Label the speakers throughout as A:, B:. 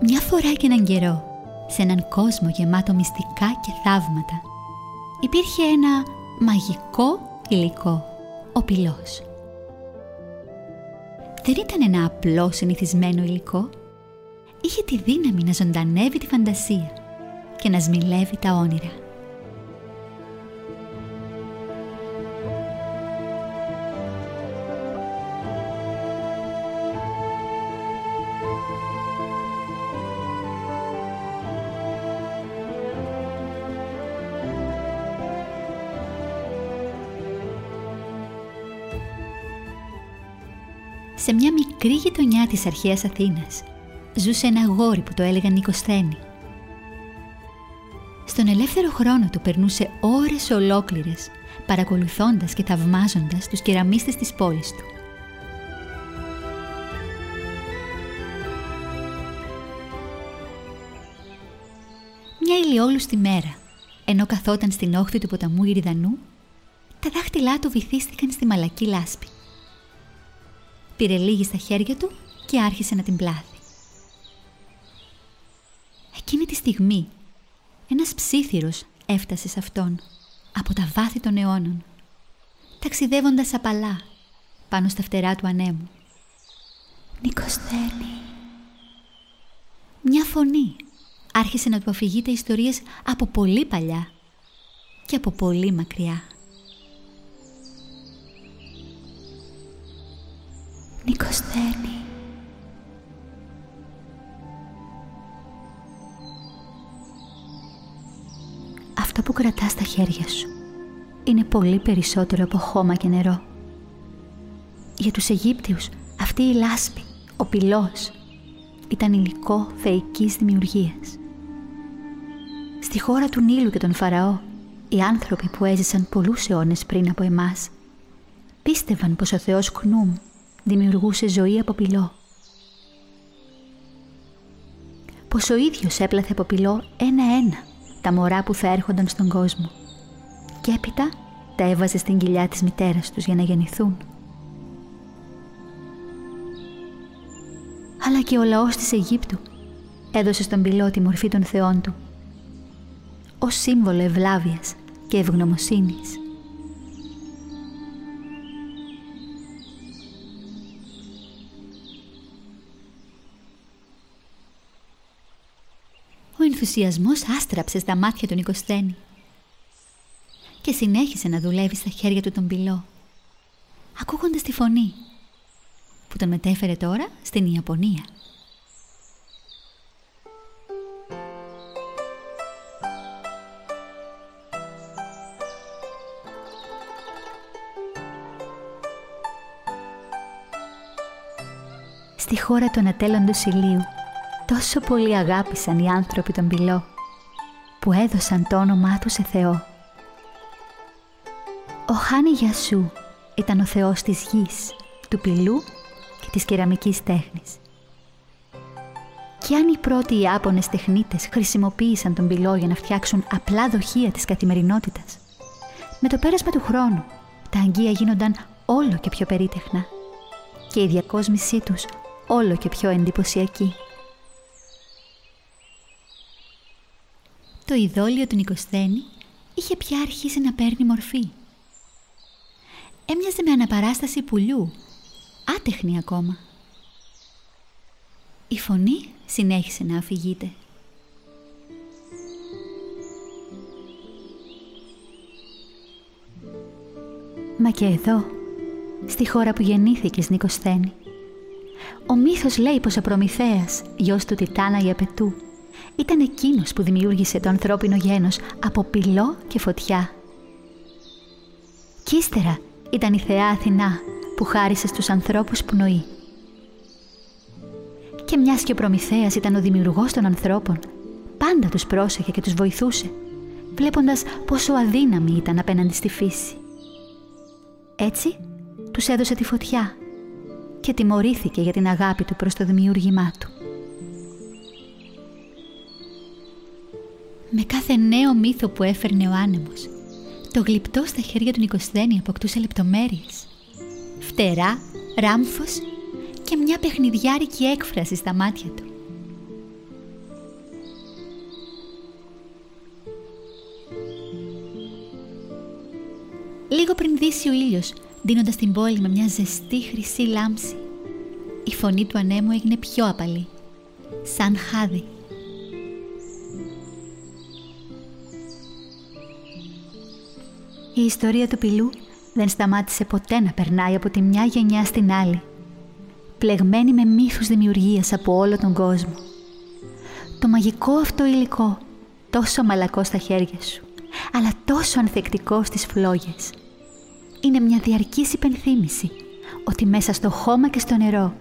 A: Μια φορά και έναν καιρό, σε έναν κόσμο γεμάτο μυστικά και θαύματα, υπήρχε ένα μαγικό υλικό, ο πυλός. Δεν ήταν ένα απλό συνηθισμένο υλικό. Είχε τη δύναμη να ζωντανεύει τη φαντασία και να σμιλεύει τα όνειρα. Σε μια μικρή γειτονιά της αρχαίας Αθήνας ζούσε ένα αγόρι που το έλεγαν Νικοσθένη. Στον ελεύθερο χρόνο του περνούσε ώρες ολόκληρες παρακολουθώντας και θαυμάζοντας τους κεραμίστες της πόλης του. Μια ηλιόλουστη μέρα, ενώ καθόταν στην όχθη του ποταμού Ηρυδανού, τα δάχτυλά του βυθίστηκαν στη μαλακή λάσπη πήρε λίγη στα χέρια του και άρχισε να την πλάθει. Εκείνη τη στιγμή ένας ψήθυρος έφτασε σε αυτόν από τα βάθη των αιώνων, ταξιδεύοντας απαλά πάνω στα φτερά του ανέμου. «Νικοσθένη». Μια φωνή άρχισε να του αφηγείται ιστορίες από πολύ παλιά και από πολύ μακριά. Νικοσθένη. Αυτό που κρατάς στα χέρια σου είναι πολύ περισσότερο από χώμα και νερό. Για τους Αιγύπτιους αυτή η λάσπη, ο πυλός, ήταν υλικό θεϊκής δημιουργίας. Στη χώρα του Νείλου και των Φαραώ, οι άνθρωποι που έζησαν πολλούς αιώνες πριν από εμάς, πίστευαν πως ο Θεός Κνούμ δημιουργούσε ζωή από πυλό. Πως ο ίδιος έπλαθε από πυλό ένα-ένα τα μωρά που θα έρχονταν στον κόσμο και έπειτα τα έβαζε στην κοιλιά της μητέρας τους για να γεννηθούν. Αλλά και ο λαός της Αιγύπτου έδωσε στον πυλό τη μορφή των θεών του ως σύμβολο ευλάβειας και ευγνωμοσύνης. Ενθουσιασμός άστραψε στα μάτια του Νικοσθένη και συνέχισε να δουλεύει στα χέρια του τον πυλό, ακούγοντας τη φωνή που τον μετέφερε τώρα στην Ιαπωνία. Στη χώρα του ανατέλλοντος ηλίου τόσο πολύ αγάπησαν οι άνθρωποι τον πυλό που έδωσαν το όνομά του σε Θεό. Ο Χάνι Γιασού ήταν ο θεός της γης, του πυλού και της κεραμικής τέχνης. Και αν οι πρώτοι Ιάπωνες τεχνίτες χρησιμοποίησαν τον πυλό για να φτιάξουν απλά δοχεία της καθημερινότητας, με το πέρασμα του χρόνου τα αγγεία γίνονταν όλο και πιο περίτεχνα και η διακόσμησή τους όλο και πιο εντυπωσιακή. Το ειδόλιο του Νικοσθένη είχε πια αρχίσει να παίρνει μορφή. Έμοιαζε με αναπαράσταση πουλιού, άτεχνη ακόμα. Η φωνή συνέχισε να αφηγείται. Μα και εδώ, στη χώρα που γεννήθηκες Νικοσθένη, ο μύθος λέει πως ο Προμηθέας, γιος του Τιτάνα Ιαπετού, ήταν εκείνος που δημιούργησε το ανθρώπινο γένος από πυλό και φωτιά. Κι ύστερα ήταν η θεά Αθηνά που χάρισε στους ανθρώπους πνοή. Και μιας και ο Προμηθέας ήταν ο δημιουργός των ανθρώπων, πάντα τους πρόσεχε και τους βοηθούσε, βλέποντας πόσο αδύναμοι ήταν απέναντι στη φύση. Έτσι, τους έδωσε τη φωτιά και τιμωρήθηκε για την αγάπη του προς το δημιούργημά του. με κάθε νέο μύθο που έφερνε ο άνεμος. Το γλυπτό στα χέρια του Νικοσθένη αποκτούσε λεπτομέρειες. Φτερά, ράμφος και μια παιχνιδιάρικη έκφραση στα μάτια του. Λίγο πριν δύσει ο ήλιος, δίνοντας την πόλη με μια ζεστή χρυσή λάμψη, η φωνή του ανέμου έγινε πιο απαλή, σαν χάδι. Η ιστορία του πυλού δεν σταμάτησε ποτέ να περνάει από τη μια γενιά στην άλλη, πλεγμένη με μύθους δημιουργίας από όλο τον κόσμο. Το μαγικό αυτό υλικό, τόσο μαλακό στα χέρια σου, αλλά τόσο ανθεκτικό στις φλόγες. Είναι μια διαρκής υπενθύμηση ότι μέσα στο χώμα και στο νερό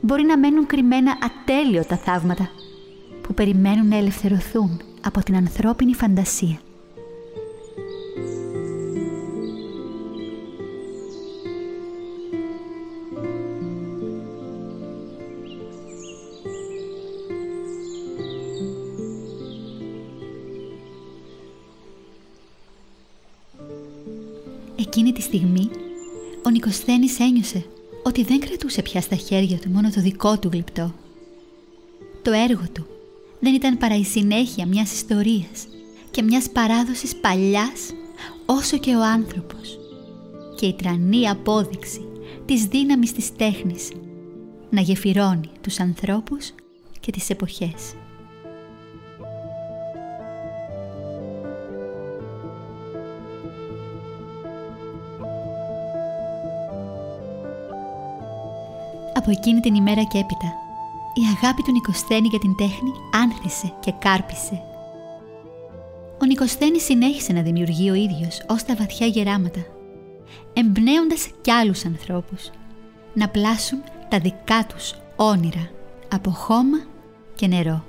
A: μπορεί να μένουν κρυμμένα ατέλειωτα θαύματα που περιμένουν να ελευθερωθούν από την ανθρώπινη φαντασία. Εκείνη τη στιγμή, ο Νικοσθένης ένιωσε ότι δεν κρατούσε πια στα χέρια του μόνο το δικό του γλυπτό. Το έργο του δεν ήταν παρά η συνέχεια μιας ιστορίας και μιας παράδοσης παλιάς όσο και ο άνθρωπος και η τρανή απόδειξη της δύναμης της τέχνης να γεφυρώνει τους ανθρώπους και τις εποχές. Από εκείνη την ημέρα και έπειτα, η αγάπη του Νικοσθένη για την τέχνη άνθησε και κάρπισε. Ο Νικοσθένης συνέχισε να δημιουργεί ο ίδιος ως τα βαθιά γεράματα, εμπνέοντας κι άλλους ανθρώπους να πλάσουν τα δικά τους όνειρα από χώμα και νερό.